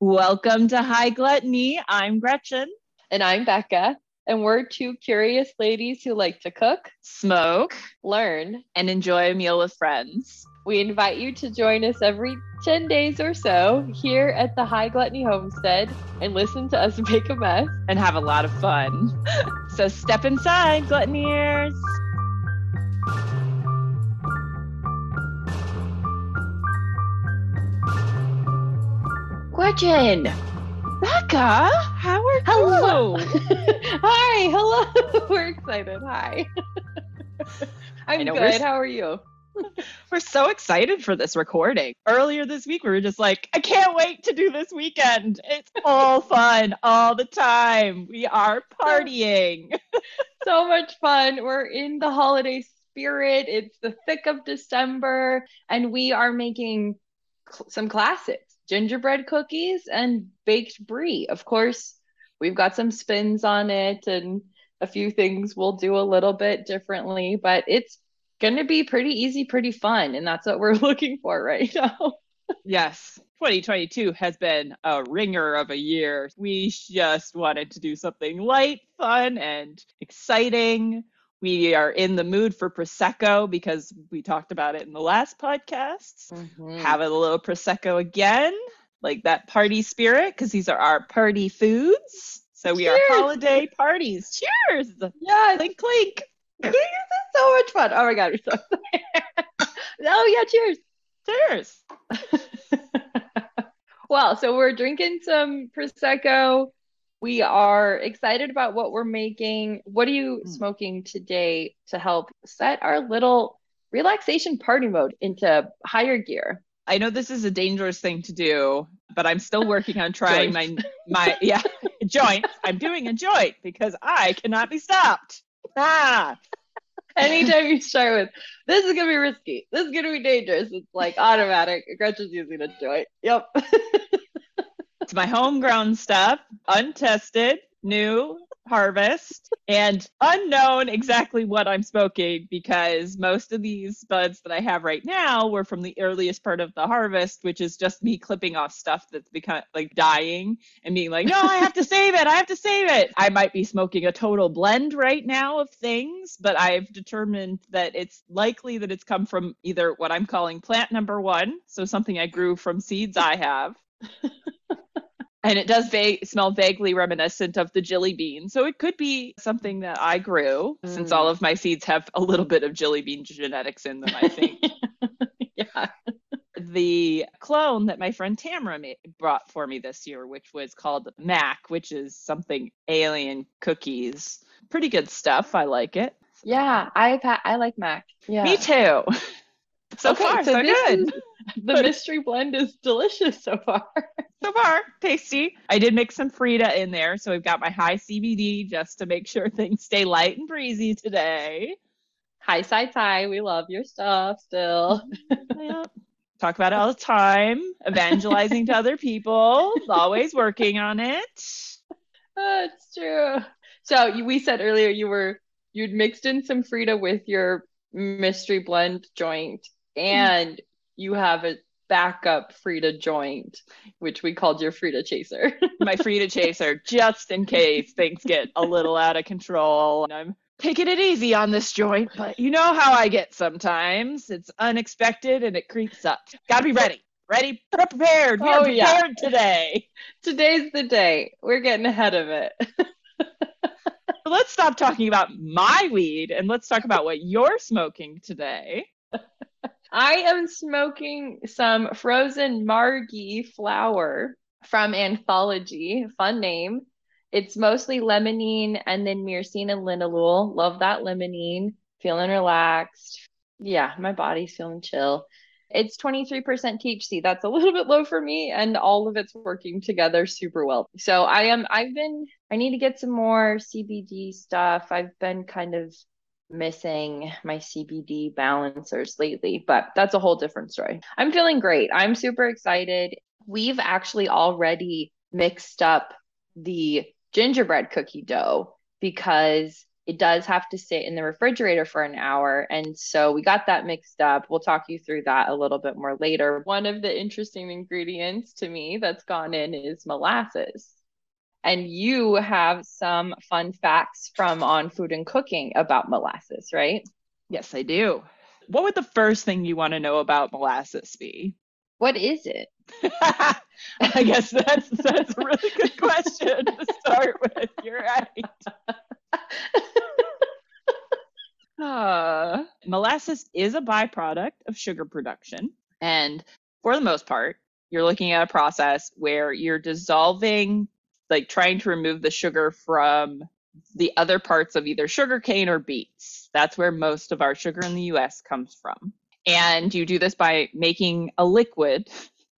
Welcome to High Gluttony. I'm Gretchen. And I'm Becca. And we're two curious ladies who like to cook, Smoke, learn, and enjoy a meal with friends. We invite you to join us every 10 days or so here at the High Gluttony Homestead and listen to us make a mess. and have a lot of fun. so step inside, gluttoneers. Gretchen, Becca, how are you? Hello. you? Hi, hello. We're excited. Hi. I'm know, good. How are you? We're so excited for this recording. Earlier this week, we were just like, I can't wait to do this weekend. It's all fun all the time. We are partying. so much fun. We're in the holiday spirit. It's the thick of December, and we are making cl- some classics gingerbread cookies and baked brie. Of course, we've got some spins on it and a few things we'll do a little bit differently, but it's going to be pretty easy, pretty fun. And that's what we're looking for right now. Yes, 2022 has been a ringer of a year. We just wanted to do something light, fun, and exciting. We are in the mood for Prosecco because we talked about it in the last podcast. Mm. Have a little Prosecco again, like that party spirit, because these are our party foods. So we are holiday parties. Cheers! Yes, Clink, clink. this is so much fun. Oh my God, we're so oh, yeah, cheers. Cheers! Well, so we're drinking some Prosecco. We are excited about what we're making. What are you Mm. smoking today to help set our little relaxation party mode into higher gear? I know this is a dangerous thing to do, but I'm still working on trying my my yeah joint. I'm doing a joint because I cannot be stopped. Ah, Anytime you start with, this is going to be risky, this is going to be dangerous, it's like automatic. Gretchen's using a joint. Yep. it's my homegrown stuff, untested, new harvest, and unknown exactly what I'm smoking because most of these buds that I have right now were from the earliest part of the harvest, which is just me clipping off stuff that's become like dying and being like, no, I have to save it. I have to save it. I might be smoking a total blend right now of things, but I've determined that it's likely that it's come from either what I'm calling plant number one, so something I grew from seeds I have. And it does va- smell vaguely reminiscent of the jelly bean. So it could be something that I grew, since Mm. all of my seeds have a little bit of jelly bean genetics in them, I think. yeah. the clone that my friend Tamara ma- brought for me this year, which was called Mac, which is something alien cookies. Pretty good stuff. I like it. Yeah. I've had, I like Mac. Yeah. Me too. So Okay, far, so, this good. is- the mystery blend is delicious so far. So far, tasty. I did mix some Frida in there, so we've got my high CBD just to make sure things stay light and breezy today. Hi, Sai Tai. We love your stuff still. Yeah. Talk about it all the time. Evangelizing to other people. Always working on it. That's true. So you, we said earlier you were you'd mixed in some Frida with your mystery blend joint, and you have a backup Frida joint, which we called your Frida chaser. My Frida chaser, just in case things get a little out of control. And I'm taking it easy on this joint, but you know how I get sometimes. It's unexpected and it creeps up. Gotta be ready. Ready, prepared. We are Oh, yeah. prepared today. Today's the day. We're getting ahead of it. Let's stop talking about my weed and let's talk about what you're smoking today. I am smoking some frozen margie flower from Anthology. Fun name. It's mostly limonene and then myrcene and linalool. Love that limonene. Feeling relaxed. Yeah, my body's feeling chill. It's 23% THC. That's a little bit low for me, and all of it's working together super well. So I am, I've been, I need to get some more CBD stuff. I've been kind of missing my CBD balancers lately, but that's a whole different story. I'm feeling great. I'm super excited. We've actually already mixed up the gingerbread cookie dough because it does have to sit in the refrigerator for an hour. And so we got that mixed up. We'll talk you through that a little bit more later. One of the interesting ingredients to me that's gone in is molasses. And you have some fun facts from On Food and Cooking about molasses, right? Yes, I do. What would the first thing you want to know about molasses be? What is it? I guess that's that's a really good question to start with. You're right. Uh, molasses is a byproduct of sugar production. And for the most part, you're looking at a process where you're dissolving, like trying to remove the sugar from the other parts of either sugarcane or beets. That's where most of our sugar in the US comes from. And you do this by making a liquid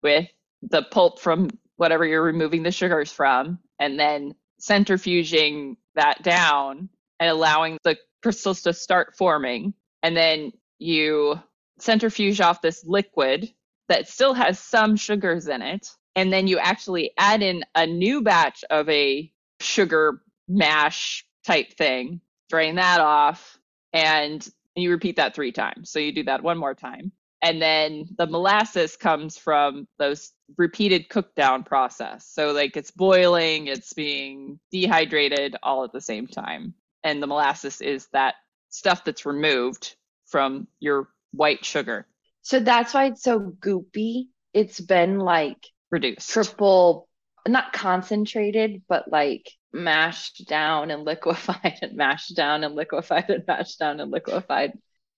with the pulp from whatever you're removing the sugars from, and then centrifuging that down and allowing the crystals to start forming. And then you centrifuge off this liquid that still has some sugars in it. And then you actually add in a new batch of a sugar mash type thing, drain that off, and you repeat that three times. So you do that one more time. And then the molasses comes from those repeated cook down process. So like it's boiling, it's being dehydrated all at the same time and the molasses is that stuff that's removed from your white sugar. So that's why it's so goopy. It's been like reduced, triple, not concentrated, but like mashed down and liquefied and mashed down and liquefied and mashed down and liquefied.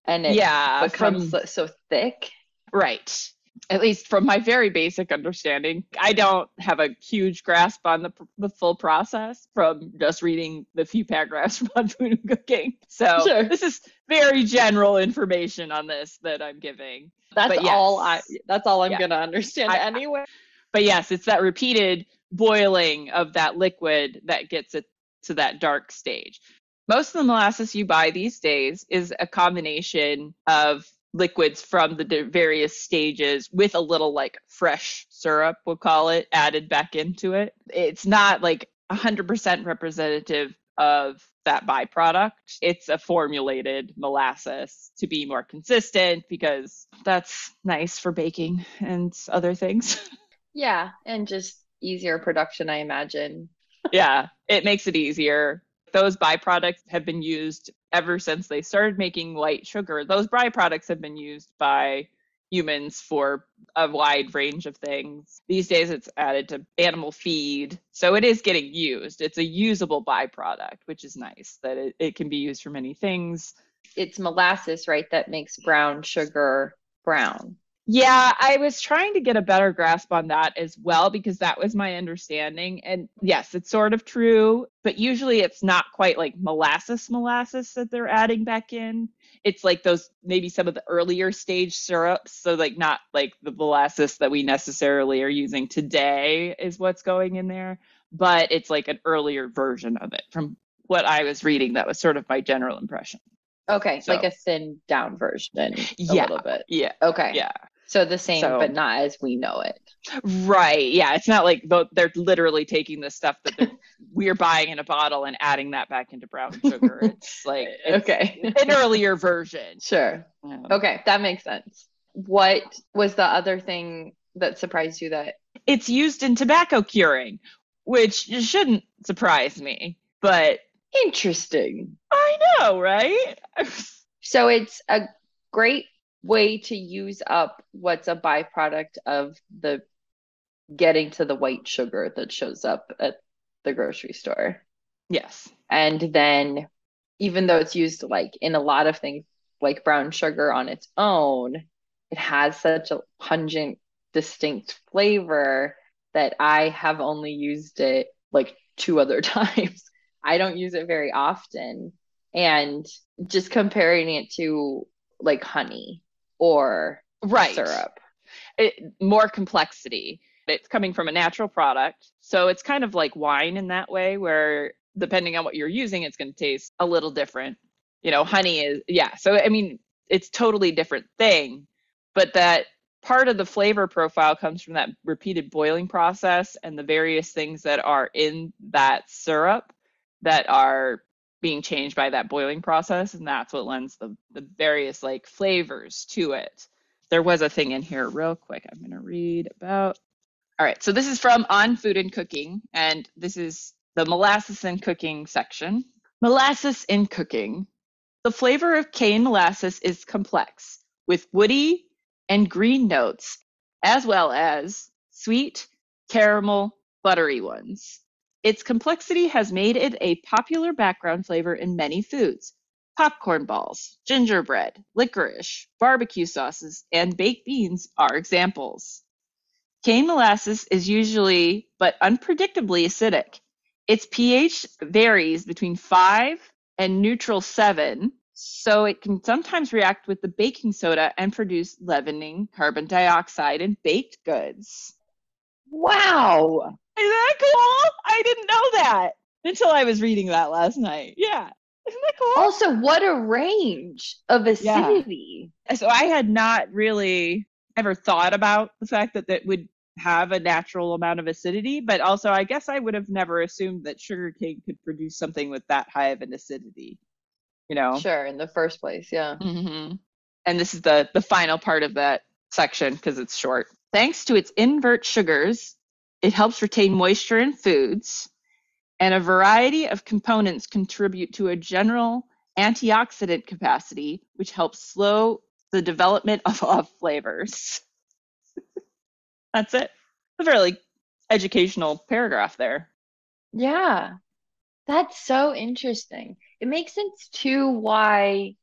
And it yeah, becomes from, so thick. Right at least from my very basic understanding, I don't have a huge grasp on the, the full process from just reading the few paragraphs from on food and cooking. So sure. this is very general information on this that I'm giving. That's yes, all I. That's all I'm yeah. gonna understand I, anyway. But yes, it's that repeated boiling of that liquid that gets it to that dark stage. Most of the molasses you buy these days is a combination of liquids from the various stages with a little like fresh syrup, we'll call it, added back into it. It's not like 100% representative of that byproduct. It's a formulated molasses to be more consistent because that's nice for baking and other things. Yeah, and just easier production, I imagine. yeah, it makes it easier. Those byproducts have been used ever since they started making white sugar. Those byproducts have been used by humans for a wide range of things. These days it's added to animal feed. So it is getting used. It's a usable byproduct, which is nice that it, it can be used for many things. It's molasses, right, that makes brown sugar brown. Yeah, I was trying to get a better grasp on that as well because that was my understanding. And yes, it's sort of true, but usually it's not quite like molasses molasses that they're adding back in. It's like those maybe some of the earlier stage syrups. So, like, not like the molasses that we necessarily are using today is what's going in there, but it's like an earlier version of it from what I was reading. That was sort of my general impression. Okay, so, like a thin down version Yeah. a yeah, little bit. Yeah. Okay. Yeah. So the same, so, but not as we know it. Right. Yeah. It's not like they're literally taking the stuff that we're buying in a bottle and adding that back into brown sugar. It's like it's okay, an earlier version. Sure. Um, okay, that makes sense. What was the other thing that surprised you that it's used in tobacco curing, which shouldn't surprise me, but interesting. I know, right? so it's a great way to use up what's a byproduct of the getting to the white sugar that shows up at the grocery store. Yes. And then even though it's used like in a lot of things like brown sugar on its own, it has such a pungent, distinct flavor that I have only used it like two other times. I don't use it very often. And just comparing it to like honey or right. syrup. It, more complexity. It's coming from a natural product. So it's kind of like wine in that way, where depending on what you're using, it's going to taste a little different. You know, honey is, yeah. So, I mean, it's totally different thing, but that part of the flavor profile comes from that repeated boiling process and the various things that are in that syrup that are being changed by that boiling process, and that's what lends the, the various like flavors to it. There was a thing in here, real quick. I'm going to read about. All right, so this is from On Food and Cooking, and this is the molasses in cooking section. Molasses in cooking. The flavor of cane molasses is complex, with woody and green notes, as well as sweet, caramel, buttery ones. Its complexity has made it a popular background flavor in many foods. Popcorn balls, gingerbread, licorice, barbecue sauces, and baked beans are examples. Cane molasses is usually but unpredictably acidic. Its pH varies between 5 and neutral 7, so it can sometimes react with the baking soda and produce leavening carbon dioxide in baked goods. Wow. Isn't that cool? I didn't know that until I was reading that last night. Yeah. Isn't that cool? Also, what a range of acidity. Yeah. So I had not really ever thought about the fact that that would have a natural amount of acidity, but also I guess I would have never assumed that sugarcane could produce something with that high of an acidity. You know? Sure, in the first place, yeah. Mm-hmm. And this is the the final part of that section because it's short. Thanks to its invert sugars, it helps retain moisture in foods, and a variety of components contribute to a general antioxidant capacity, which helps slow the development of off flavors. That's it. A fairly educational paragraph there. Yeah. That's so interesting. It makes sense too why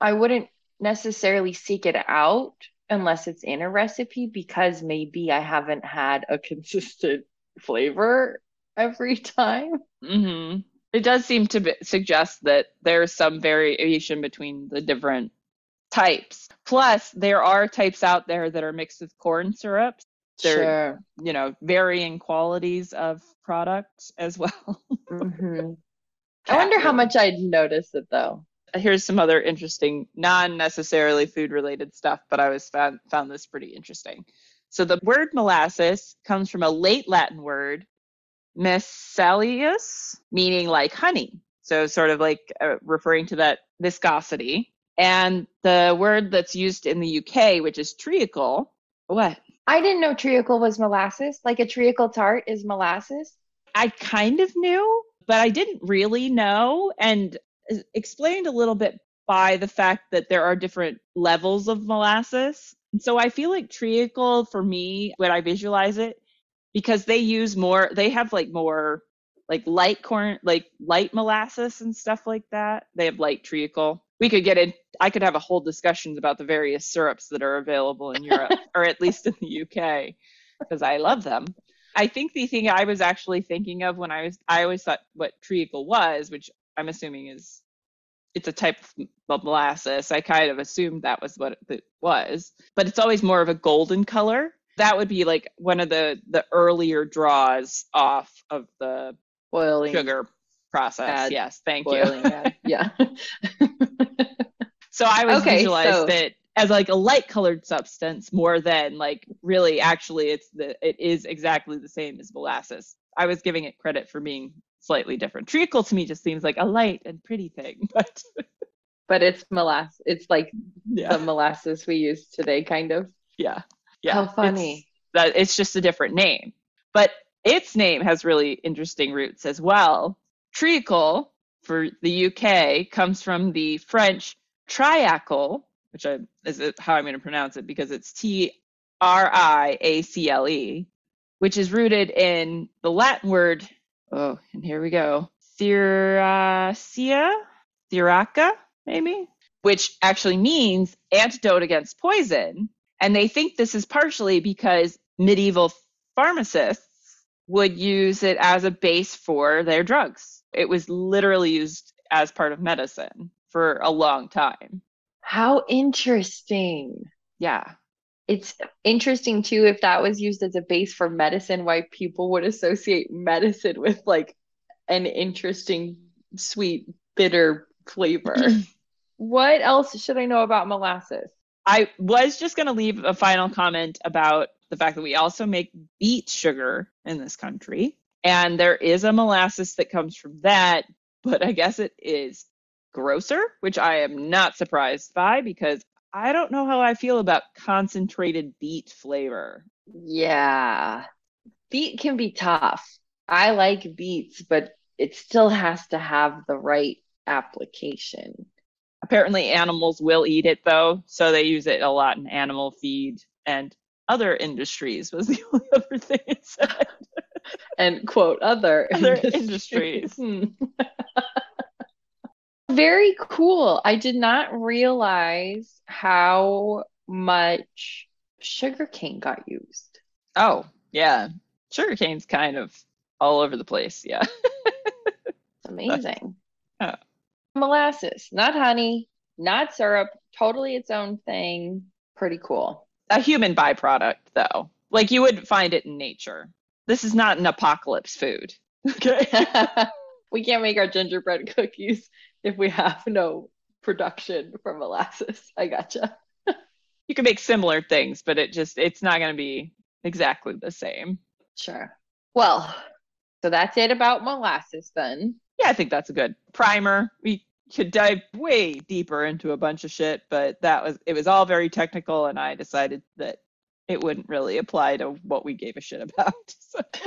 I wouldn't necessarily seek it out unless it's in a recipe because maybe I haven't had a consistent flavor every time. Mm-hmm. It does seem to be, suggest that there's some variation between the different types. Plus, there are types out there that are mixed with corn syrups. There, Sure. you know, varying qualities of products as well. hmm I wonder how much I'd notice it though. Here's some other interesting, non-necessarily food-related stuff, but I was found found this pretty interesting. So the word molasses comes from a late Latin word, messallius, meaning like honey. So sort of like uh, referring to that viscosity. And the word that's used in the UK, which is treacle, what? I didn't know treacle was molasses. Like a treacle tart is molasses. I kind of knew, but I didn't really know. And explained a little bit by the fact that there are different levels of molasses. And so I feel like treacle for me, when I visualize it, because they use more, they have like more like light corn, like light molasses and stuff like that. They have light treacle. We could get in, I could have a whole discussion about the various syrups that are available in Europe, or at least in the UK, because I love them. I think the thing I was actually thinking of when I was, I always thought what treacle was, which I'm assuming is it's a type of molasses. I kind of assumed that was what it was, but it's always more of a golden color. That would be like one of the the earlier draws off of the Boiling. sugar process. Add yes, thank Boiling. you. yeah. yeah. So I was Okay, visualized so- it as like a light colored substance more than like really actually it's the it is exactly the same as molasses. I was giving it credit for being slightly different. Treacle to me just seems like a light and pretty thing, but but it's molasses. It's like yeah, the molasses we use today, kind of. yeah, yeah. How it's- funny. that it's just a different name. But its name has really interesting roots as well. Treacle for the UK comes from the French triacle, which I, is how I'm going to pronounce it because it's T R I A C L E, which is rooted in the Latin word. Oh, and here we go. Thyracea, Thyraca, maybe, which actually means antidote against poison. And they think this is partially because medieval pharmacists would use it as a base for their drugs. It was literally used as part of medicine for a long time. How interesting. Yeah. It's interesting too if that was used as a base for medicine, why people would associate medicine with like an interesting, sweet, bitter flavor. What else should I know about molasses? I was just going to leave a final comment about the fact that we also make beet sugar in this country. And there is a molasses that comes from that, but I guess it is grosser, which I am not surprised by because I don't know how I feel about concentrated beet flavor. Yeah. Beet can be tough. I like beets, but it still has to have the right application. Apparently, animals will eat it though, so they use it a lot in animal feed and other industries, was the only other thing it said. and quote, other, other industries. industries. Very cool. I did not realize how much sugarcane got used. Oh, yeah. Sugarcane's kind of all over the place. Yeah. it's amazing. Oh. Molasses, not honey, not syrup, totally its own thing. Pretty cool. A human byproduct, though. Like you would find it in nature. This is not an apocalypse food. Okay. we can't make our gingerbread cookies if we have no production from molasses. I gotcha. you can make similar things, but it just it's not going to be exactly the same. Sure. Well, so that's it about molasses then. Yeah, I think that's a good primer. We could dive way deeper into a bunch of shit, but that was it was all very technical and I decided that it wouldn't really apply to what we gave a shit about. So.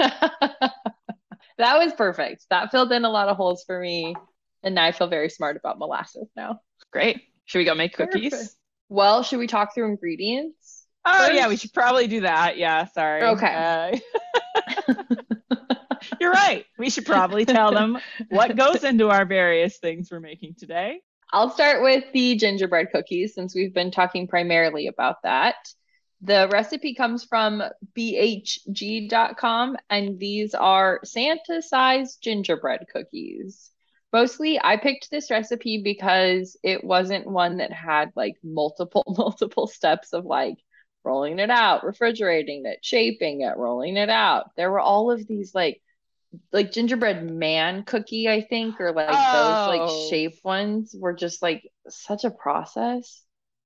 that was perfect. That filled in a lot of holes for me. And now I feel very smart about molasses now. Great. Should we go make cookies? Perfect. Well, should we talk through ingredients? Oh, first? yeah, we should probably do that. Yeah, sorry. Okay. Uh, you're right. We should probably tell them what goes into our various things we're making today. I'll start with the gingerbread cookies since we've been talking primarily about that. The recipe comes from bhg.com, and these are Santa sized gingerbread cookies. Mostly, I picked this recipe because it wasn't one that had like multiple, multiple steps of like rolling it out, refrigerating it, shaping it, rolling it out. There were all of these like like gingerbread man cookie, I think, or like oh. those like oh. shape ones were just like such a process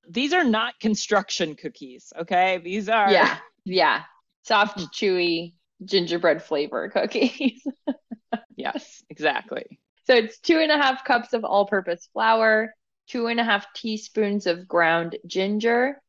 these are not construction cookies, okay? These are Yeah. Yeah. Soft, mm. chewy gingerbread flavor cookies. yes, exactly. So it's two and a half cups of all purpose flour, two and a half teaspoons of ground ginger,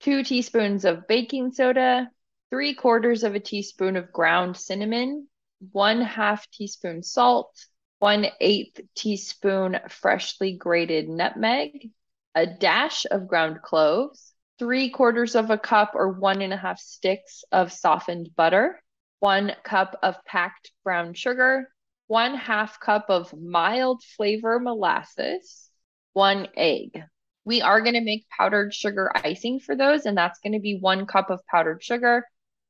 two teaspoons of baking soda, three quarters of a teaspoon of ground cinnamon, one half teaspoon salt, one eighth teaspoon freshly grated nutmeg, a dash of ground cloves, three quarters of a cup or one and a half sticks of softened butter, one cup of packed brown sugar, one half cup of mild flavor molasses, one egg. We are going to make powdered sugar icing for those, and that's going to be one cup of powdered sugar,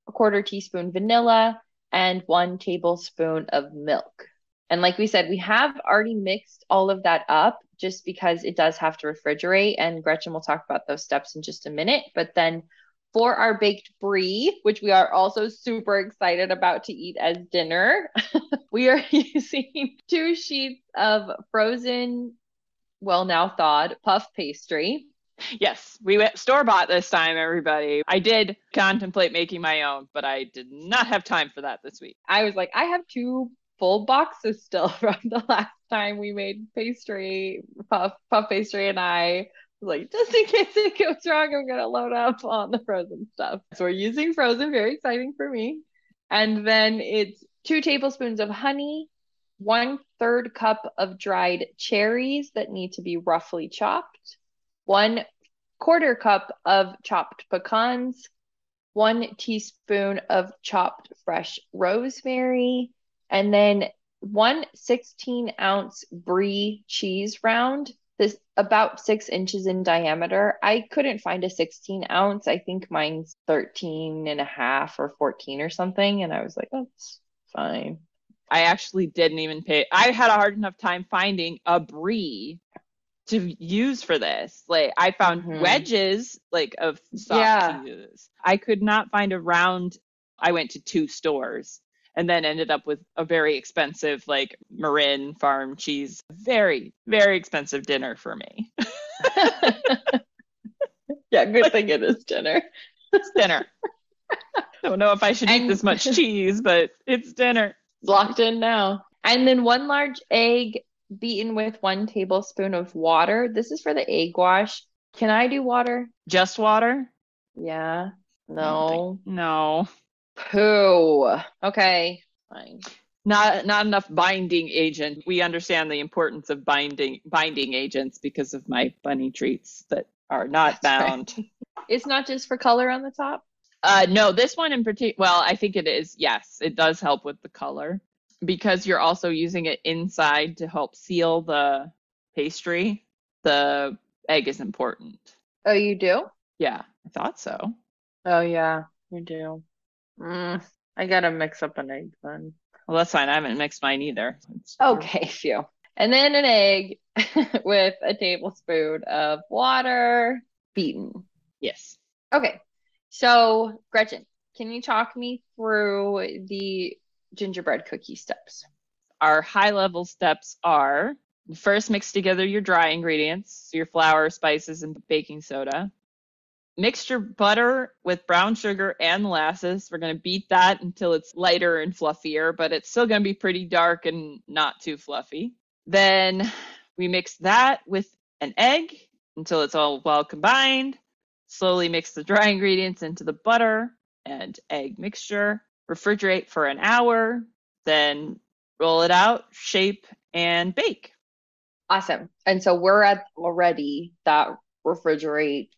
a quarter teaspoon vanilla, and one tablespoon of milk. And like we said, we have already mixed all of that up just because it does have to refrigerate. And Gretchen will talk about those steps in just a minute. But then for our baked brie, which we are also super excited about to eat as dinner, we are using two sheets of frozen, well, now thawed puff pastry. Yes, we went store bought this time, everybody. I did contemplate making my own, but I did not have time for that this week. I was like, I have two full boxes still from the last time we made pastry, puff, puff pastry, and I like, just in case it goes wrong, I'm gonna load up on the frozen stuff. So we're using frozen, very exciting for me. And then it's two tablespoons of honey, one third cup of dried cherries that need to be roughly chopped, one quarter cup of chopped pecans, one teaspoon of chopped fresh rosemary, and then one 16 ounce brie cheese round this about six inches in diameter. I couldn't find a 16 ounce. I think mine's 13 and a half or 14 or something. And i was like that's fine. I actually didn't even pay i had a hard enough time finding a brie to use for this. Like i found mm-hmm. wedges like of soft yeah. cheeses i could not find a round. I went to two stores and then ended up with a very expensive like Marin farm cheese. Very, very expensive dinner for me. yeah, good thing it is dinner. it's dinner. Don't know if I should and, eat this much cheese, but it's dinner. Locked in now. And then one large egg, beaten with one tablespoon of water. This is for the egg wash. Can I do water? Just water? Yeah. No. think- No. Poo. Okay. Fine. Not not enough binding agent. We understand the importance of binding binding agents because of my bunny treats that are not That's right. bound. It's not just for color on the top. Uh, no, this one in particular. Well, I think it is. Yes, it does help with the color because you're also using it inside to help seal the pastry. The egg is important. Oh, you do? Yeah, I thought so. Oh, yeah, you do. Mm, I gotta mix up an egg then. Well, that's fine. I haven't mixed mine either. It's- Okay, phew. And then an egg with a tablespoon of water beaten. Yes. Okay, so Gretchen, can you talk me through the gingerbread cookie steps? Our high level steps are first mix together your dry ingredients, so your flour, spices, and baking soda. Mix your butter with brown sugar and molasses. We're going to beat that until it's lighter and fluffier, but it's still going to be pretty dark and not too fluffy. Then we mix that with an egg until it's all well combined. Slowly mix the dry ingredients into the butter and egg mixture. Refrigerate for an hour. Then roll it out, shape, and bake. Awesome. And so we're at already that refrigerate.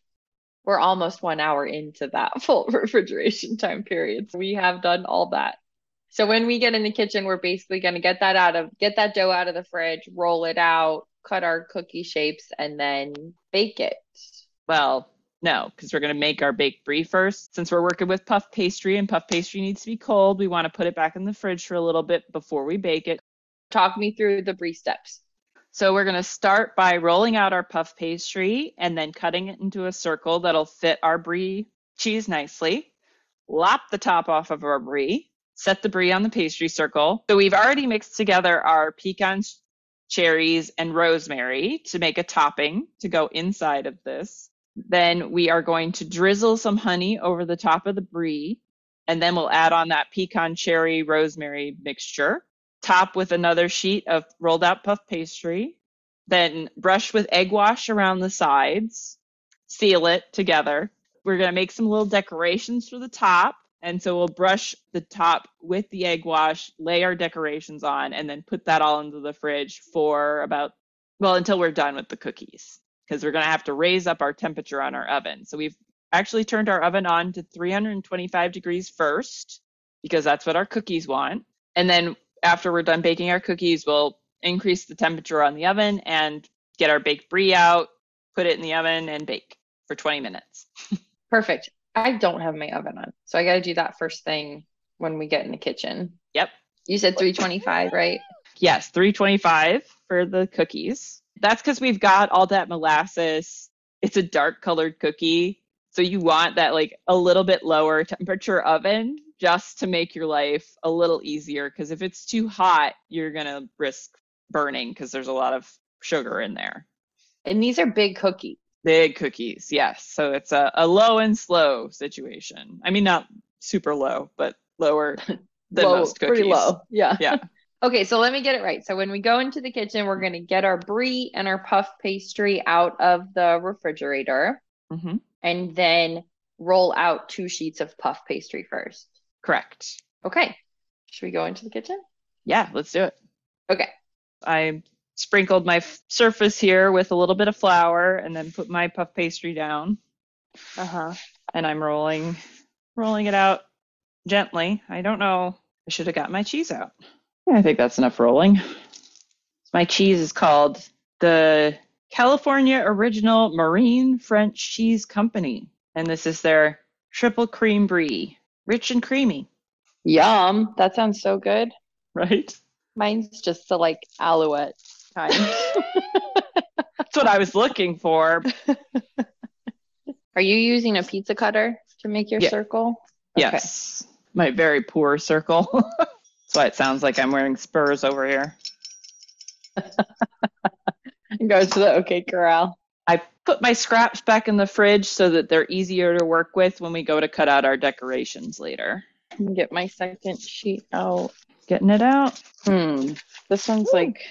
We're almost one hour into that full refrigeration time period. So we have done all that. So when we get in the kitchen, we're basically going to get that out of, get that dough out of the fridge, roll it out, cut our cookie shapes, and then bake it. Well, no, because we're going to make our baked brie first. Since we're working with puff pastry and puff pastry needs to be cold, we want to put it back in the fridge for a little bit before we bake it. Talk me through the brie steps. So we're going to start by rolling out our puff pastry and then cutting it into a circle that'll fit our brie cheese nicely. Lop the top off of our brie. Set the brie on the pastry circle. So we've already mixed together our pecans, cherries, and rosemary to make a topping to go inside of this. Then we are going to drizzle some honey over the top of the brie, and then we'll add on that pecan, cherry, rosemary mixture top with another sheet of rolled out puff pastry, then brush with egg wash around the sides, seal it together. We're going to make some little decorations for the top. And so we'll brush the top with the egg wash, lay our decorations on, and then put that all into the fridge for about, well, until we're done with the cookies. Because we're going to have to raise up our temperature on our oven. So we've actually turned our oven on to 325 degrees first, because that's what our cookies want. And then after we're done baking our cookies, we'll increase the temperature on the oven and get our baked brie out, put it in the oven, and bake for 20 minutes. Perfect. I don't have my oven on, so I got to do that first thing when we get in the kitchen. Yep. You said 325, right? Yes, 325 for the cookies. That's because we've got all that molasses. It's a dark colored cookie. So you want that like a little bit lower temperature oven just to make your life a little easier. Because if it's too hot, you're going to risk burning because there's a lot of sugar in there. And these are big cookies. Big cookies, yes. So it's a, a low and slow situation. I mean, not super low, but lower than low, most cookies. pretty low. Yeah. Yeah. Okay, so let me get it right. So when we go into the kitchen, we're going to get our brie and our puff pastry out of the refrigerator hmm and then roll out two sheets of puff pastry first. Correct. Okay. Should we go into the kitchen? Yeah, let's do it. Okay. I sprinkled my f- surface here with a little bit of flour and then put my puff pastry down Uh-huh. and I'm rolling rolling it out gently. I don't know. I should have got my cheese out. Yeah, I think that's enough rolling. My cheese is called the California Original Marin French Cheese Company and this is their triple cream brie. Rich and creamy, Yum. That sounds so good. right? Mine's just the like alouette kind. That's what I was looking for. Are you using a pizza cutter to make your Yeah. circle? Okay. Yes. My very poor circle. That's why it sounds like I'm wearing spurs over here. Go to the OK Corral. I put my scraps back in the fridge so that they're easier to work with when we go to cut out our decorations later. Get my second sheet out. Getting it out. Hmm. This one's Ooh. like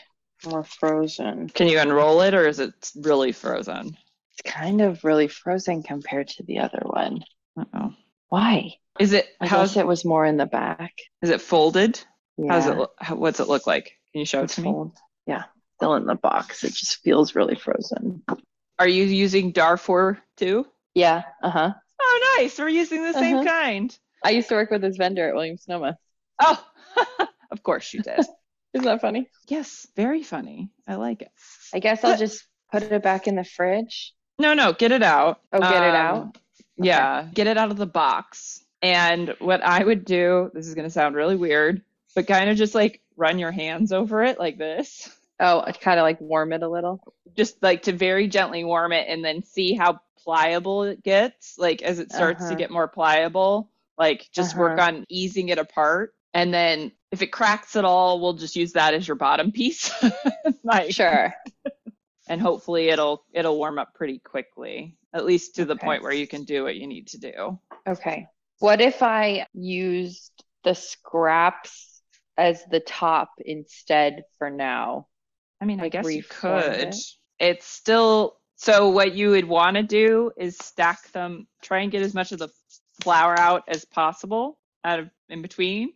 more frozen. Can you unroll it or is it really frozen? It's kind of really frozen compared to the other one. Uh-oh. Why? Is it I how's guess it was more in the back. is it folded? Yeah. How's it How, what's it look like? Can you show it it's to me? fold- Yeah, still in the box. It just feels really frozen. Are you using Dufour too? Yeah, uh huh. Oh, nice. We're using the same Uh-huh. kind. I used to work with this vendor at Williams Sonoma. Oh, of course you did. Isn't that funny? yes, very funny. I like it. I guess I'll just put it back in the fridge. No, no, get it out. Oh, get it Um, out? Yeah, get it out of the box. And what I would do, this is going to sound really weird, but kind of just like run your hands over it like this. Oh, I kind of like warm it a little. Just like to very gently warm it and then see how pliable it gets. Like as it starts to Uh-huh. get more pliable, like just work Uh-huh. on easing it apart. And then if it cracks at all, we'll just use that as your bottom piece. like, Sure. and hopefully it'll it'll warm up pretty quickly at least to the point where you can do what you need to do Okay. What if I used the scraps as the top instead for now? I mean i guess you could it? it's still so what you would want to do is stack them try and get as much of the flour out as possible out of in between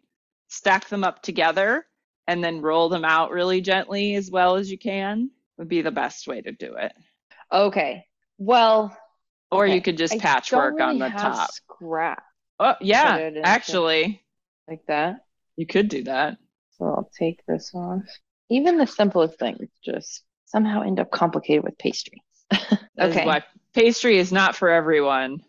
stack them up together and then roll them out really gently as well as you can would be the best way to do it Okay. Well, or Okay. you could just I patchwork on the top Scrap oh yeah actually like that. you could do that So I'll take this off. Even the simplest things just somehow end up complicated with pastry. Okay. pastry is not for everyone.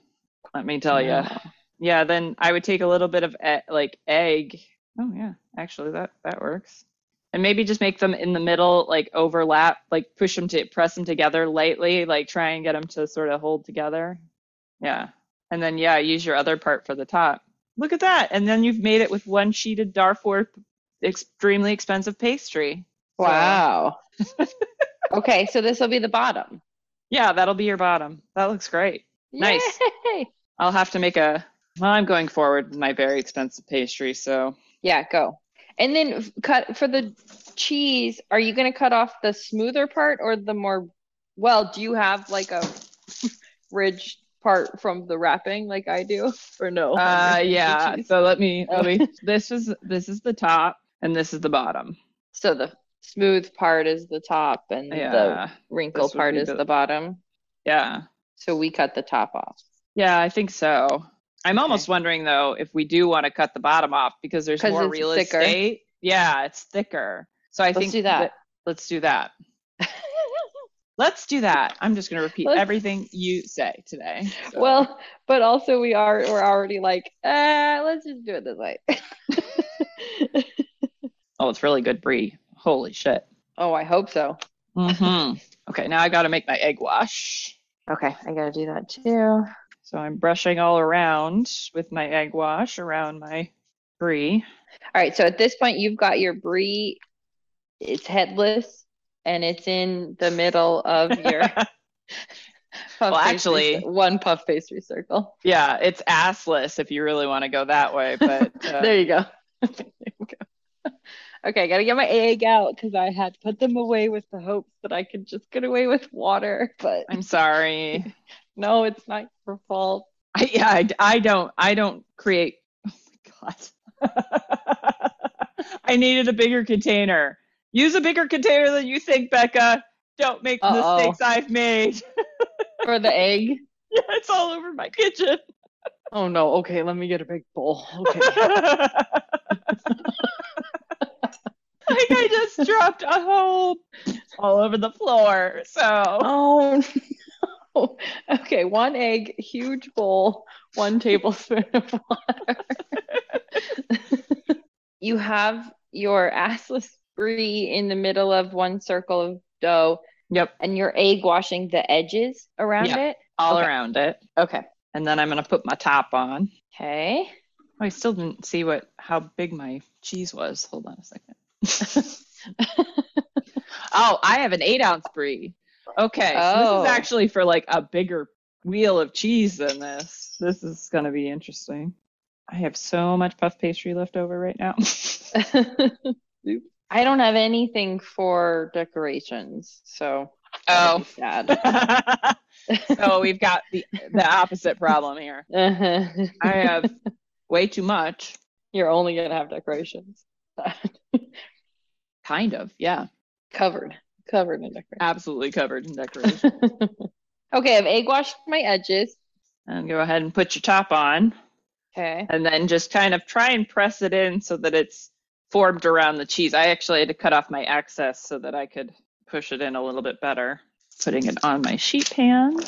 Let me tell you. No. Yeah, then I would take a little bit of e- like egg. Oh yeah, actually that that works. And maybe just make them in the middle, like overlap, like push them to press them together lightly, like try and get them to sort of hold together. Yeah. And then yeah, use your other part for the top. Look at that. And then you've made it with one sheeted Dufour extremely expensive pastry. So, Wow. okay, so this will be the bottom. yeah, that'll be your bottom. That looks great. Nice. I'll have to make a. Well, I'm going forward with my very expensive pastry, so Yeah, go. And then cut for the cheese. Are you going to cut off the smoother part or the more? Well, do you have like a ridge part from the wrapping like I do, or no? uh, yeah. So let me let me. This is this is the top, and this is the bottom. So the smooth part is the top, and the Yeah, wrinkle this part is the- the bottom. yeah, So we cut the top off. yeah. I think so. I'm almost wondering though if we do want to cut the bottom off because there's more real thicker. estate. Yeah, it's thicker. So I Let's think do that. let's do that. Let's do that. I'm just gonna repeat Let's- everything you say today. So- Well, but also we are we're already like, uh, let's just do it this way. oh, it's really good brie. Holy shit. oh, I hope so. hmm Okay, now I got to make my egg wash. Okay, I gotta do that too. So I'm brushing all around with my egg wash around my brie. All right, so at this point you've got your brie. It's headless and it's in the middle of your puff Well, actually- one puff pastry circle. yeah, it's assless if you really want to go that way, but uh, There you go. There you go. Okay, I gotta get my egg out because I had put them away with the hopes that I could just get away with water. But I'm sorry. no, it's not your fault. I, yeah, I, I don't I don't create. Oh my god. I needed a bigger container. Use a bigger container than you think, Becca. Don't make the mistakes I've made. For the egg? yeah, it's all over my kitchen. Oh no, okay, let me get a big bowl. Okay. like I just dropped a whole all over the floor. So Oh no. Okay, one egg, huge bowl, one tablespoon of water. you have your assless brie in the middle of one circle of dough, yep, and you're egg washing the edges around Yeah. it. all Okay. around it. Okay. And then I'm gonna put my top on. Okay. Oh, I still didn't see what how big my cheese was. Hold on a second. Oh, I have an eight ounce brie. Okay, so Oh. this is oh. actually for like a bigger wheel of cheese than this. This is gonna be interesting. I have so much puff pastry left over right now. I don't have anything for decorations, so Oh. sad. so oh, we've got the the opposite problem here. I have way too much. You're only gonna have decorations. Kind of, yeah. covered, covered in decorations. Absolutely covered in decoration. okay, I've egg washed my edges. and go ahead and put your top on. Okay. and then just kind of try and press it in so that it's formed around the cheese. I actually had to cut off my excess so that I could push it in a little bit better. Putting it on my sheet pan.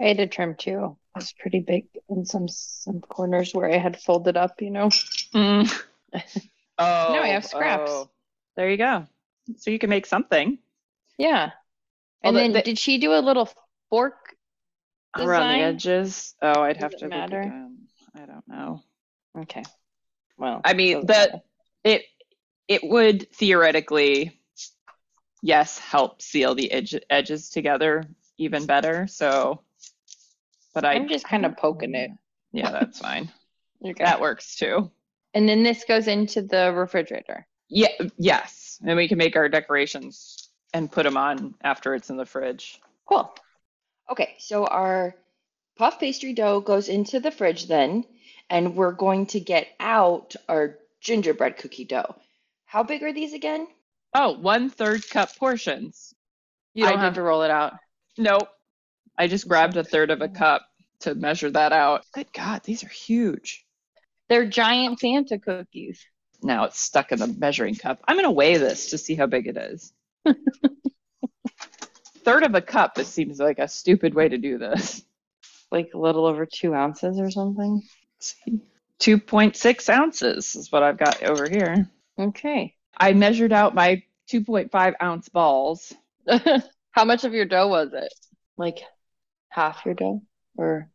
I had to trim too. It was pretty big in some some corners where I had folded up, you know. Mm. Oh, no, I have scraps. oh. There you go. So you can make something Yeah. And the- then the- did she do a little fork? around the edges. Oh, I'd have to it look matter? again. I don't know. Okay. Well, I mean, the it it would theoretically, yes, help seal the edge, edges together even better. So, but I, I'm just kind of poking it. Yeah, that's fine. That works too. And then this goes into the refrigerator. Yeah, yes, and we can make our decorations and put them on after it's in the fridge. Cool. Okay, so our puff pastry dough goes into the fridge then, and we're going to get out our gingerbread cookie dough. How big are these again? Oh, one third cup portions. You don't did have to roll it out. Nope. I just grabbed a third of a cup to measure that out. Good God, these are huge. They're giant Santa cookies. Now it's stuck in the measuring cup. I'm going to weigh this to see how big it is. third of a cup, it seems like a stupid way to do this. Like a little over two ounces or something. 2.6 ounces is what I've got over here. Okay. I measured out my 2.5 ounce balls. How much of your dough was it? Like half your dough? Or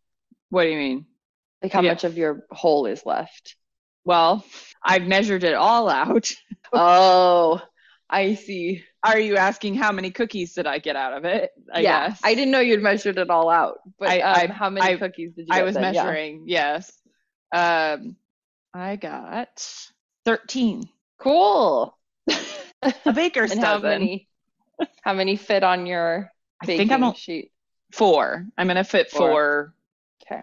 What do you mean? like how Yeah. much of your whole is left? Well, I've measured it all out. Oh, I see. Are you asking how many cookies did I get out of it? I yeah, guess. I didn't know you'd measured it all out. But I- um, I- how many I- cookies did you get? I was then? Yeah. measuring, yes. Um, I got 13. Cool. A baker's And how dozen. many? How many fit on your I think I'm a, sheet? four. I'm to fit Four. four Okay.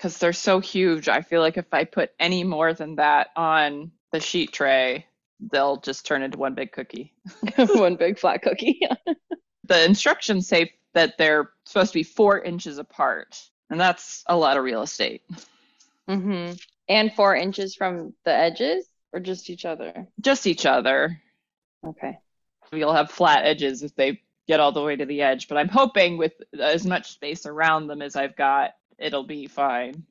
Because they're so huge. I feel like if I put any more than that on the sheet tray, they'll just turn into one big cookie. One big flat cookie. The instructions say that they're supposed to be four inches apart, and that's a lot of real estate. hmm And four inches from the edges, or just each other? Just each other. Okay. You'll have flat edges if they get all the way to the edge, but I'm hoping with as much space around them as I've got, it'll be fine.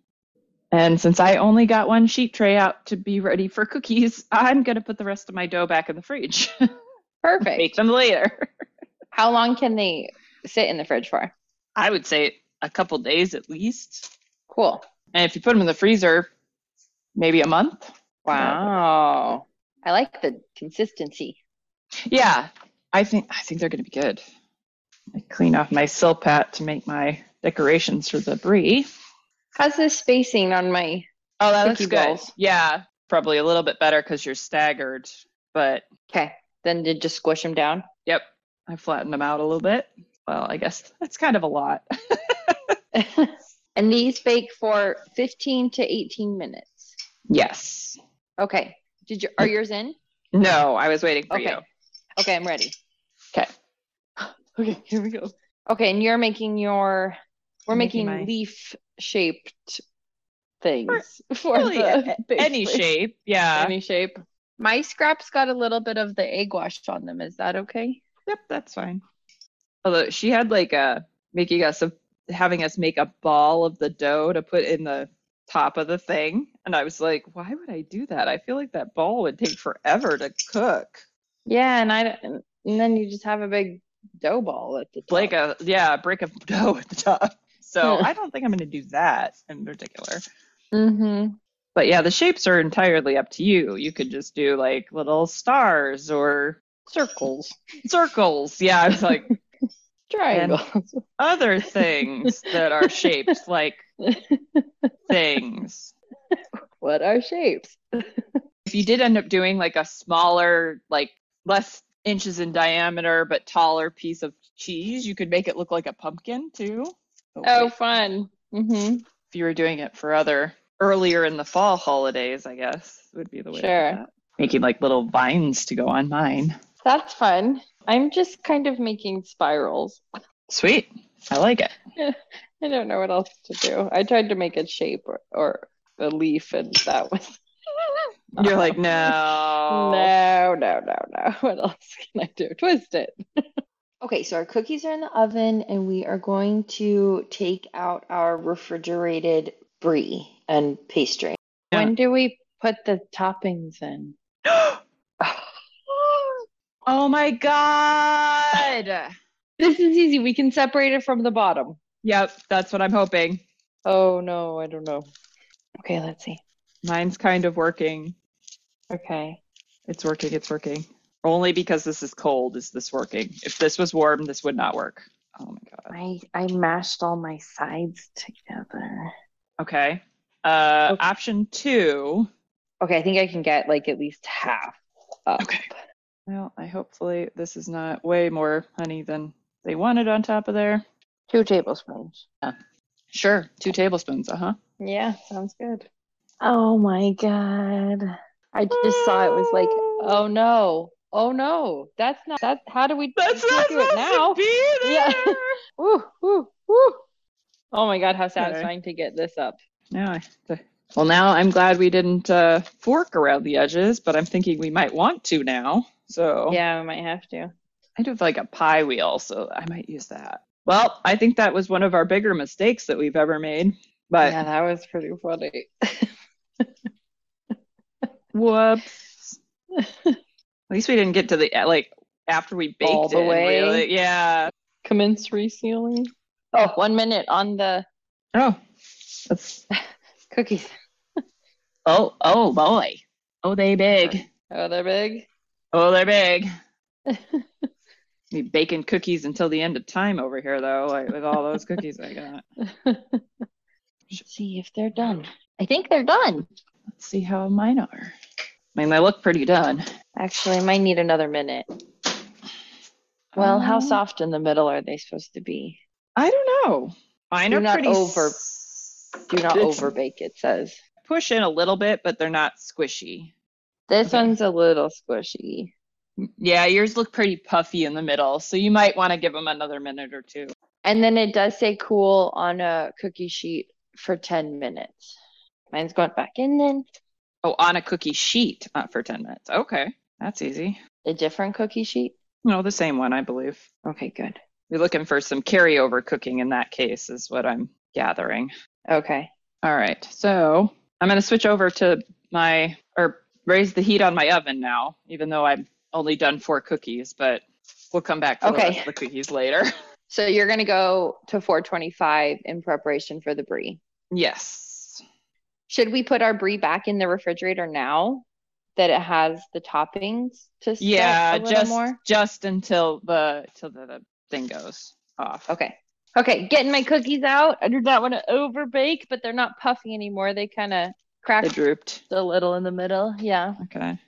And since I only got one sheet tray out to be ready for cookies, I'm going to put the rest of my dough back in the fridge. Bake Perfect. them later. How long can they sit in the fridge for? I would say a couple days at least. Cool. And if you put them in the freezer, maybe a month. Wow. I like the consistency. Yeah, I think I think they're going to be good. I clean off my silpat to make my decorations for the brie. How's the spacing on my? Oh, that looks good. balls. Yeah, probably a little bit better because you're staggered. But Okay. Then did just squish them down? yep, I flattened them out a little bit. Well, I guess that's kind of a lot. and these bake for 15 to 18 minutes. yes. Okay. Did you are yours in? No, I was waiting for Okay. you. Okay, I'm ready. Okay. Okay, here we go. Okay, and you're making your we're making, making my- leaf shaped things for Really, the any shape. Yeah. Any shape. My scraps got a little bit of the egg wash on them. Is that okay? Yep, that's fine. Although she had like a making us a having us make a ball of the dough to put in the top of the thing, and I was like, why would I do that? I feel like that ball would take forever to cook. Yeah, and I and then you just have a big dough ball at the top. Like a yeah, a brick of dough at the top. So I don't think I'm going to do that in particular. mm-hmm. But yeah, the shapes are entirely up to you. You could just do like little stars or circles, circles. Yeah, I was like triangles. other things that are shaped like things. what are shapes? If you did end up doing like a smaller, like less inches in diameter but taller piece of cheese. You could make it look like a pumpkin too. Oh, fun. Mm-hmm. If you were doing it for other earlier in the fall holidays, I guess would be the way. Sure. Making like little vines to go on mine. That's fun. I'm just kind of making spirals. Sweet. I like it. I don't know what else to do. I tried to make a shape or, or a leaf, and that was. You're like, no. No, no, no, no. What else can I do? Twist it. Okay, so our cookies are in the oven, and we are going to take out our refrigerated brie and pastry. Yeah. When do we put the toppings in? oh my god. This is easy. We can separate it from the bottom. yep, that's what I'm hoping. Oh no, I don't know. Okay, let's see. Mine's kind of working. Okay. It's working. It's working. Only because this is cold is this working. If this was warm, this would not work. Oh my god. I I mashed all my sides together. Okay. Uh, Okay. option two. Okay, I think I can get like at least half up. Okay. Well, I hopefully this is not way more honey than they wanted on top of there. Two tablespoons. Yeah. Sure, two tablespoons. Uh huh. Yeah, sounds good. Oh my god. I just saw it was like, oh no. Oh no. That's not that how do we That's not do it now? to be there. Yeah. Woo, woo, woo. Oh my god, how satisfying to get this up. Now I. Well, now I'm glad we didn't uh, fork around the edges, but I'm thinking we might want to now. So Yeah, we might have to. I do have like a pie wheel, so I might use that. Well, I think that was one of our bigger mistakes that we've ever made. But yeah, that was pretty funny. whoops. At least we didn't get to the like after we baked All the it. way? Really. Yeah. Commence resealing. Oh, one minute on the Oh. That's cookies. oh oh boy. Oh they big. Oh, they're big. Oh they're big. Be baking cookies until the end of time over here though, like with all those cookies I got. Let's see if they're done. I think they're done. Let's see how mine are. I mean they look pretty done. Actually, I might need another minute. Well, how Um, soft in the middle are they supposed to be? I don't know. Mine Do are not pretty over- s- Do not It's- overbake, it says. push in a little bit, but they're not squishy. This Okay. one's a little squishy. Yeah, yours look pretty puffy in the middle, so you might want to give them another minute or two. And then it does say cool on a cookie sheet for 10 minutes. Mine's going back in then. Oh, on a cookie sheet, not for 10 minutes. Okay, that's easy. A different cookie sheet? No, the same one, I believe. Okay, good. You're looking for some carryover cooking in that case, is what I'm gathering. Okay. All right, so I'm going to switch over to my, or raise the heat on my oven now, even though I've only done four cookies, but we'll come back to Okay. the cookies later. So you're going to go to 425 in preparation for the brie. yes. Should we put our brie back in the refrigerator now that it has the toppings to Yeah, a just more? just until the till the, the thing goes off. Okay. Okay, getting my cookies out. I do not want to overbake, but they're not puffy anymore. They kind of cracked, They drooped. a little in the middle. Yeah. Okay.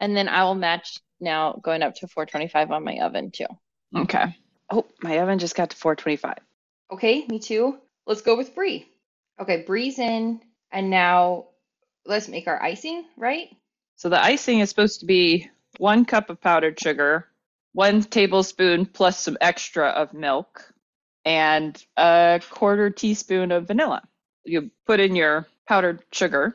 And then I will match now going up to 425 on my oven too. Okay. Oh, my oven just got to 425. Okay, me too. Let's go with brie. Okay, brie's in, and now let's make our icing, right? So the icing is supposed to be one cup of powdered sugar, one tablespoon plus some extra of milk, and a quarter teaspoon of vanilla. You put in your powdered sugar,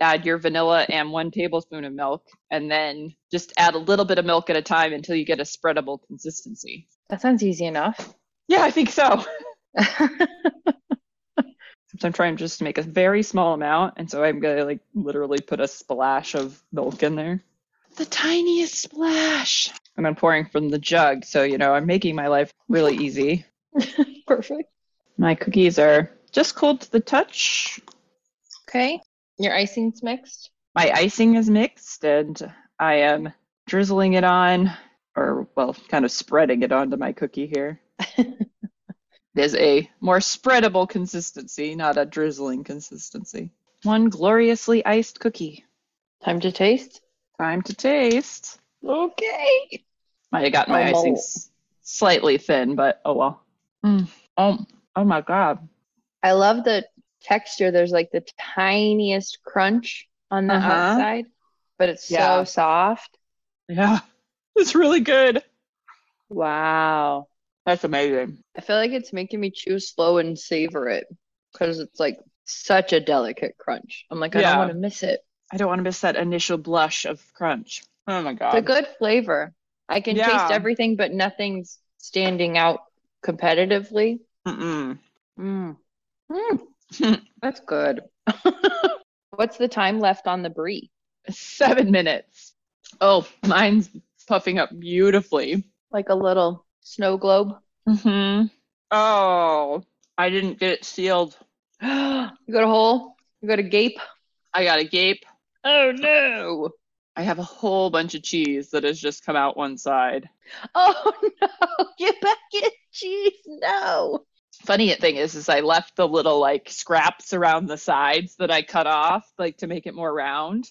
add your vanilla and one tablespoon of milk, and then just add a little bit of milk at a time until you get a spreadable consistency. That sounds easy enough. Yeah, I think so. So I'm trying just to make a very small amount, and so I'm gonna like literally put a splash of milk in there. The tiniest splash. And I'm pouring from the jug, so you know I'm making my life really easy. Perfect. My cookies are just cold to the touch. Okay. Your icing's mixed. My icing is mixed, and I am drizzling it on, or well, kind of spreading it onto my cookie here. Is a more spreadable consistency, not a drizzling consistency. One gloriously iced cookie. Time to taste. Time to taste. Okay. Might have gotten my Oh. icing s- slightly thin, but oh well. Mm. Oh, oh my god. I love the texture. There's like the tiniest crunch on the Uh-huh. outside, but it's Yeah. so soft. Yeah, it's really good. Wow. That's amazing. I feel like it's making me chew slow and savor it because it's like such a delicate crunch. I'm like, I Yeah. don't want to miss it. I don't want to miss that initial blush of crunch. Oh my It's a good flavor. I can Yeah. taste everything, but nothing's standing out competitively. Mm-mm. Mm. Mm. That's good. What's the time left on the brie? Seven minutes. Oh, mine's puffing up beautifully. Like a little snow globe. Mm-hmm. Oh, I didn't get it sealed. you got a hole? You got a gape? I got a gape. Oh no. I have a whole bunch of cheese that has just come out one side. Oh no. Get back in cheese. No. Funny thing is, is I left the little like scraps around the sides that I cut off, like to make it more round.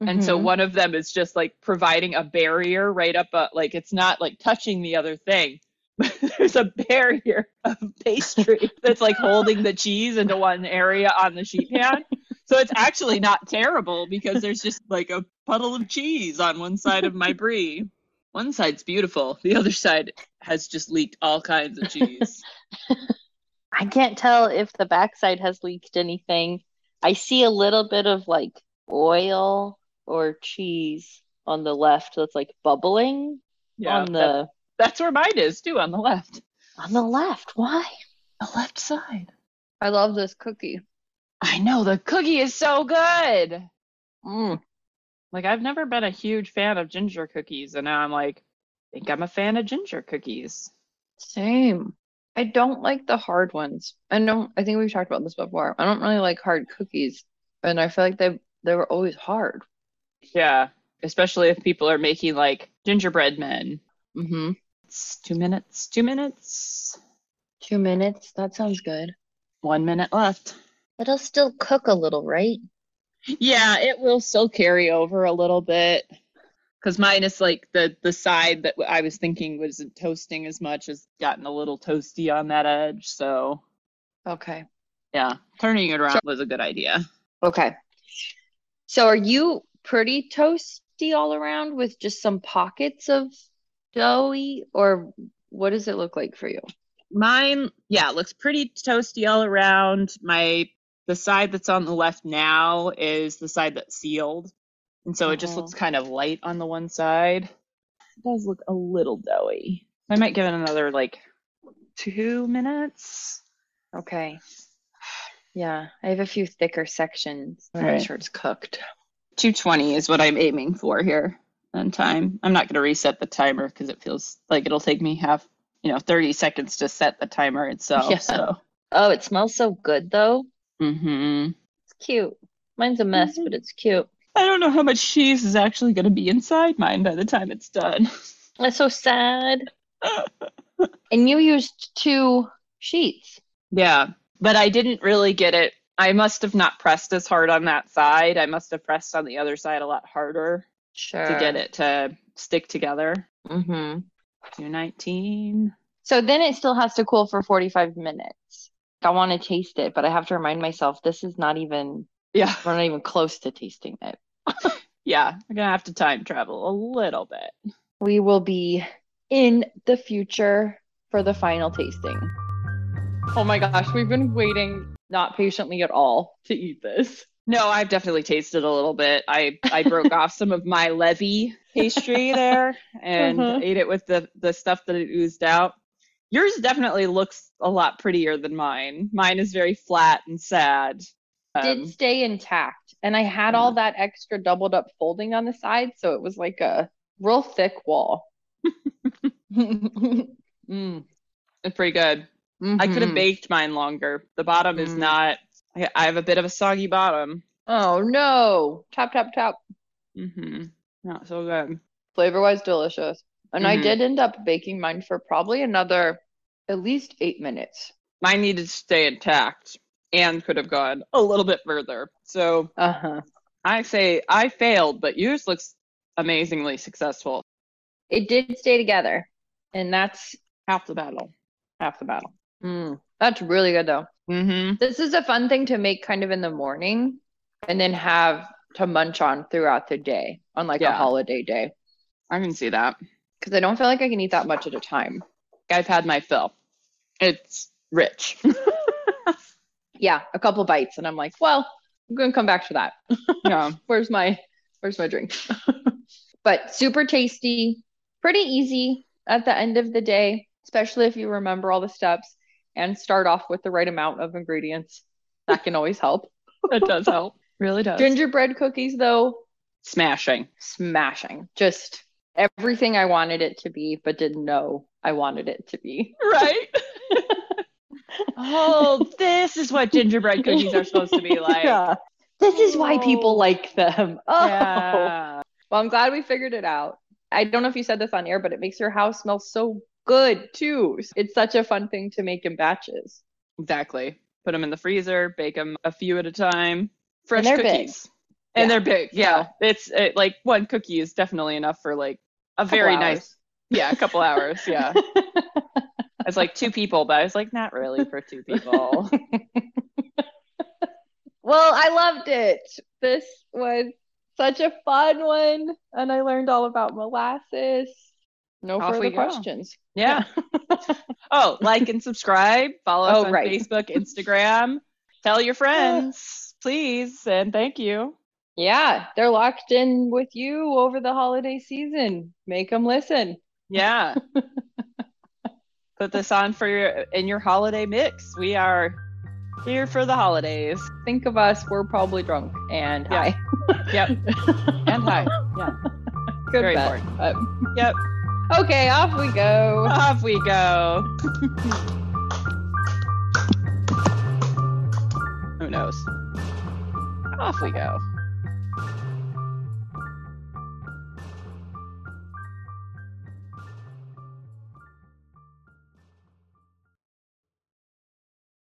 And so Mhm. one of them is just like providing a barrier right up, a, like it's not like touching the other thing. There's a barrier of pastry that's like holding the cheese into one area on the sheet pan. So it's actually not terrible because there's just like a puddle of cheese on one side of my brie. One side's beautiful. The other side has just leaked all kinds of cheese. I can't tell if the backside has leaked anything. I see a little bit of like oil or cheese on the left that's like bubbling Yeah, on that- the that's where mine is too, on the left. on the left. Why? The left side. I love this cookie. I know the cookie is so good. Mm. Like I've never been a huge fan of ginger cookies, and now I'm like, I think I'm a fan of ginger cookies. Same. I don't like the hard ones. I don't I think we've talked about this before. I don't really like hard cookies. And I feel like they they were always hard. Yeah, especially if people are making like gingerbread men. Mm-hmm. It's two minutes. Two minutes. Two minutes. That sounds good. One minute left. It'll still cook a little, right? Yeah, it will still carry over a little bit. Because mine is like the the side that I was thinking wasn't toasting as much has gotten a little toasty on that edge. So Okay. yeah, turning it around was a good idea. Okay. So are you pretty toasty all around with just some pockets of doughy, or what does it look like for you? Mine, yeah, looks pretty toasty all around. My the side that's on the left now is the side that's sealed. And so it just looks uh-huh. kind of light on the one side. It does look a little doughy. I might give it another like two minutes. Okay. Yeah, I have a few thicker sections. I'm Right. sure it's cooked. 220 is what I'm aiming for here on time. I'm not going to reset the timer because it feels like it'll take me half, you know, 30 seconds to set the timer itself. Yeah. So, Oh, it smells so good though. Mm-hmm. It's cute. Mine's a mess, Mhm. but it's cute. I don't know how much cheese is actually going to be inside mine by the time it's done. That's so sad. And you used two sheets. yeah, but I didn't really get it. I must have not pressed as hard on that side. I must have pressed on the other side a lot harder Sure. to get it to stick together. Mm-hmm. 219. So then it still has to cool for 45 minutes. I want to taste it, but I have to remind myself this is not even, Yeah. we're not even close to tasting it. Yeah. we're going to have to time travel a little bit. We will be in the future for the final tasting. Oh my gosh, we've been waiting not patiently at all to eat this. No, I've definitely tasted a little bit. I I broke off some of my levy pastry there and Mhm. ate it with the the stuff that it oozed out. Yours definitely looks a lot prettier than mine. Mine is very flat and sad. It did Um, stay intact. And I had all that extra doubled up folding on the side, so it was like a real thick wall. mm. it's pretty good. I could have Mhm. baked mine longer. The bottom is Mm. not. I, I have a bit of a soggy bottom. Oh no. Top, top, tap. hmm Not so good. Flavor wise, delicious. And I Mhm. did end up baking mine for probably another at least eight minutes. Mine needed to stay intact and could have gone a little bit further. So Uh huh. I say I failed, but yours looks amazingly successful. It did stay together, and that's Half the battle. Half the battle. Mm, that's really good though. Mm-hmm. This is a fun thing to make kind of in the morning, and then have to munch on throughout the day on like a holiday day. I can see that. Because I don't feel like I can eat that much at a time. I've had my fill. It's rich. Yeah, a couple bites, and I'm like, well, I'm gonna come back to that. yeah. where's my where's my drink but super tasty pretty easy at the end of the day especially if you remember all the steps and start off with the right amount of ingredients that can always help It does help. Really does. gingerbread cookies though Smashing. smashing just everything i wanted it to be but didn't know i wanted it to be Right? oh, this is what gingerbread cookies are supposed to be like. yeah this is why Oh. people like them oh Yeah. Well, I'm glad we figured it out. I don't know if you said this on air, but it makes your house smell so good too. It's such a fun thing to make in batches. Exactly. Put them in the freezer, bake them a few at a time. Fresh big. cookies. And Yeah. they're big. Yeah. It's it, like one cookie is definitely enough for like a very Couple nice, yeah, a couple hours. Yeah. It's like two people, but I was like, not really for two people. well, I loved it. This was such a fun one, and I learned all about molasses. No Off further go. questions. Yeah. oh, like and subscribe. Follow us Oh, on right. Facebook, Instagram. Tell your friends, please, and thank you. Yeah, they're locked in with you over the holiday season. Make them listen. Yeah. Put this on for your in your holiday mix. We are here for the holidays. Think of us, we're probably drunk and Yeah. high. Yep. and high. Yeah. Good Very bet. important. But- Yep. Okay, off we go. Off we go. Who knows? Off we go.